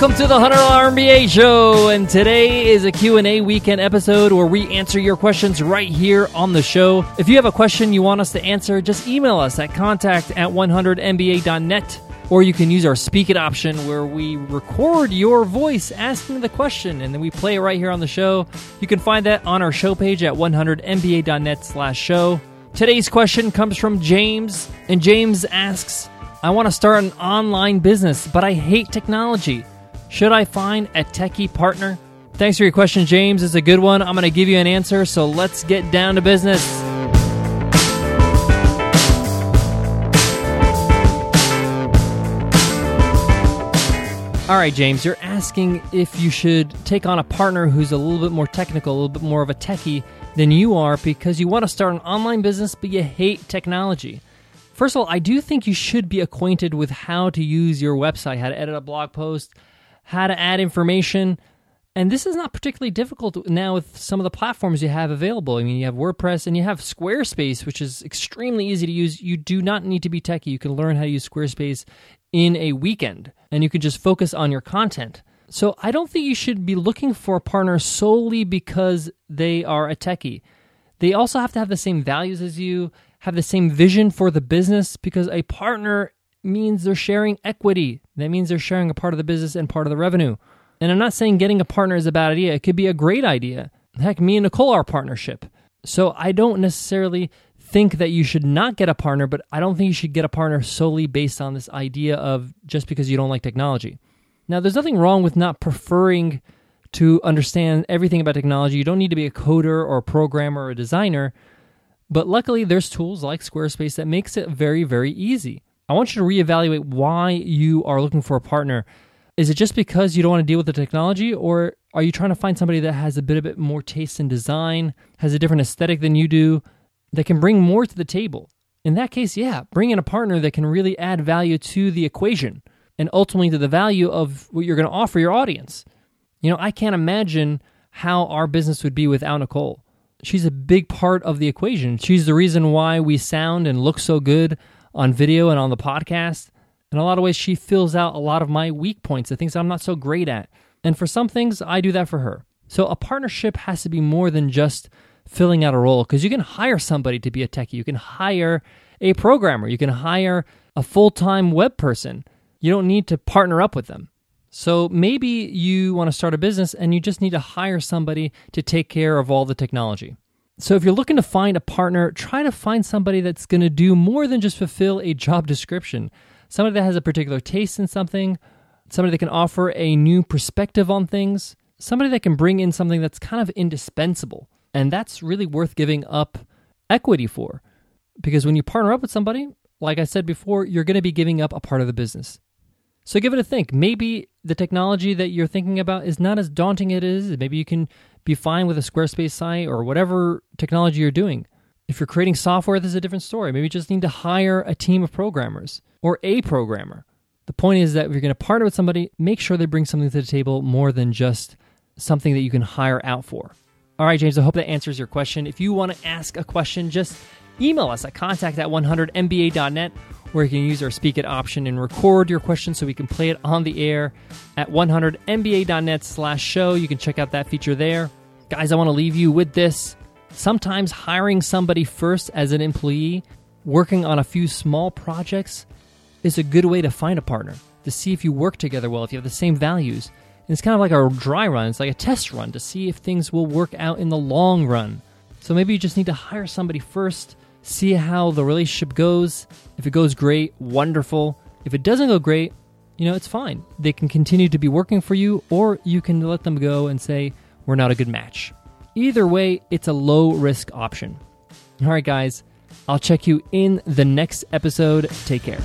Welcome to the $100 MBA show and today is a Q&A weekend episode where we answer your questions right here on the show. If you have a question you want us to answer, just email us at contact at 100mba.net or you can use our speak it option where we record your voice asking the question and then we play it right here on the show. You can find that on our show page at 100mba.net slash show. Today's question comes from James and James asks, I want to start an online business, but I hate technology. Should I find a techie partner? Thanks for your question, James. It's a good one. I'm going to give you an answer, so let's get down to business. All right, James, you're asking if you should take on a partner who's a little bit more technical, a little bit more of a techie than you are because you want to start an online business, but you hate technology. First of all, I do think you should be acquainted with how to use your website, how to edit a blog post, how to add information. And this is not particularly difficult now with some of the platforms you have available. I mean, you have WordPress and you have Squarespace, which is extremely easy to use. You do not need to be techie. You can learn how to use Squarespace in a weekend and you can just focus on your content. So I don't think you should be looking for a partner solely because they are a techie. They also have to have the same values as you, have the same vision for the business because a partner means they're sharing equity. That means they're sharing a part of the business and part of the revenue. And I'm not saying getting a partner is a bad idea. It could be a great idea. Heck, me and Nicole are partnership. So I don't necessarily think that you should not get a partner, but I don't think you should get a partner solely based on this idea of just because you don't like technology. Now, there's nothing wrong with not preferring to understand everything about technology. You don't need to be a coder or a programmer or a designer. But luckily, there's tools like Squarespace that makes it very, very easy. I want you to reevaluate why you are looking for a partner. Is it just because you don't want to deal with the technology, or are you trying to find somebody that has a bit, a bit more taste in design, has a different aesthetic than you do, that can bring more to the table? In that case, yeah, bring in a partner that can really add value to the equation and ultimately to the value of what you're going to offer your audience. You know, I can't imagine how our business would be without Nicole she's a big part of the equation. She's the reason why we sound and look so good on video and on the podcast. In a lot of ways, she fills out a lot of my weak points, the things I'm not so great at. And for some things, I do that for her. So a partnership has to be more than just filling out a role because you can hire somebody to be a techie. You can hire a programmer. You can hire a full time web person. You don't need to partner up with them. So maybe you want to start a business and you just need to hire somebody to take care of all the technology. So if you're looking to find a partner, try to find somebody that's going to do more than just fulfill a job description. Somebody that has a particular taste in something, somebody that can offer a new perspective on things, somebody that can bring in something that's kind of indispensable. And that's really worth giving up equity for. Because when you partner up with somebody, like I said before, you're going to be giving up a part of the business. So give it a think. Maybe the technology that you're thinking about is not as daunting as it is. Maybe you can be fine with a Squarespace site or whatever technology you're doing. If you're creating software, this is a different story. Maybe you just need to hire a team of programmers or a programmer. The point is that if you're going to partner with somebody, make sure they bring something to the table more than just something that you can hire out for. All right, James, I hope that answers your question. If you want to ask a question, just email us at contact at 100mba.net where you can use our speak it option and record your question so we can play it on the air at 100mba.net slash show. You can check out that feature there. Guys, I want to leave you with this. Sometimes hiring somebody first as an employee, working on a few small projects, is a good way to find a partner, to see if you work together well, if you have the same values. And it's kind of like a dry run, it's like a test run to see if things will work out in the long run. So maybe you just need to hire somebody first see how the relationship goes. If it goes great, wonderful. If it doesn't go great, you know, it's fine. They can continue to be working for you, or you can let them go and say, we're not a good match. Either way, it's a low risk option. All right, guys, I'll check you in the next episode. Take care.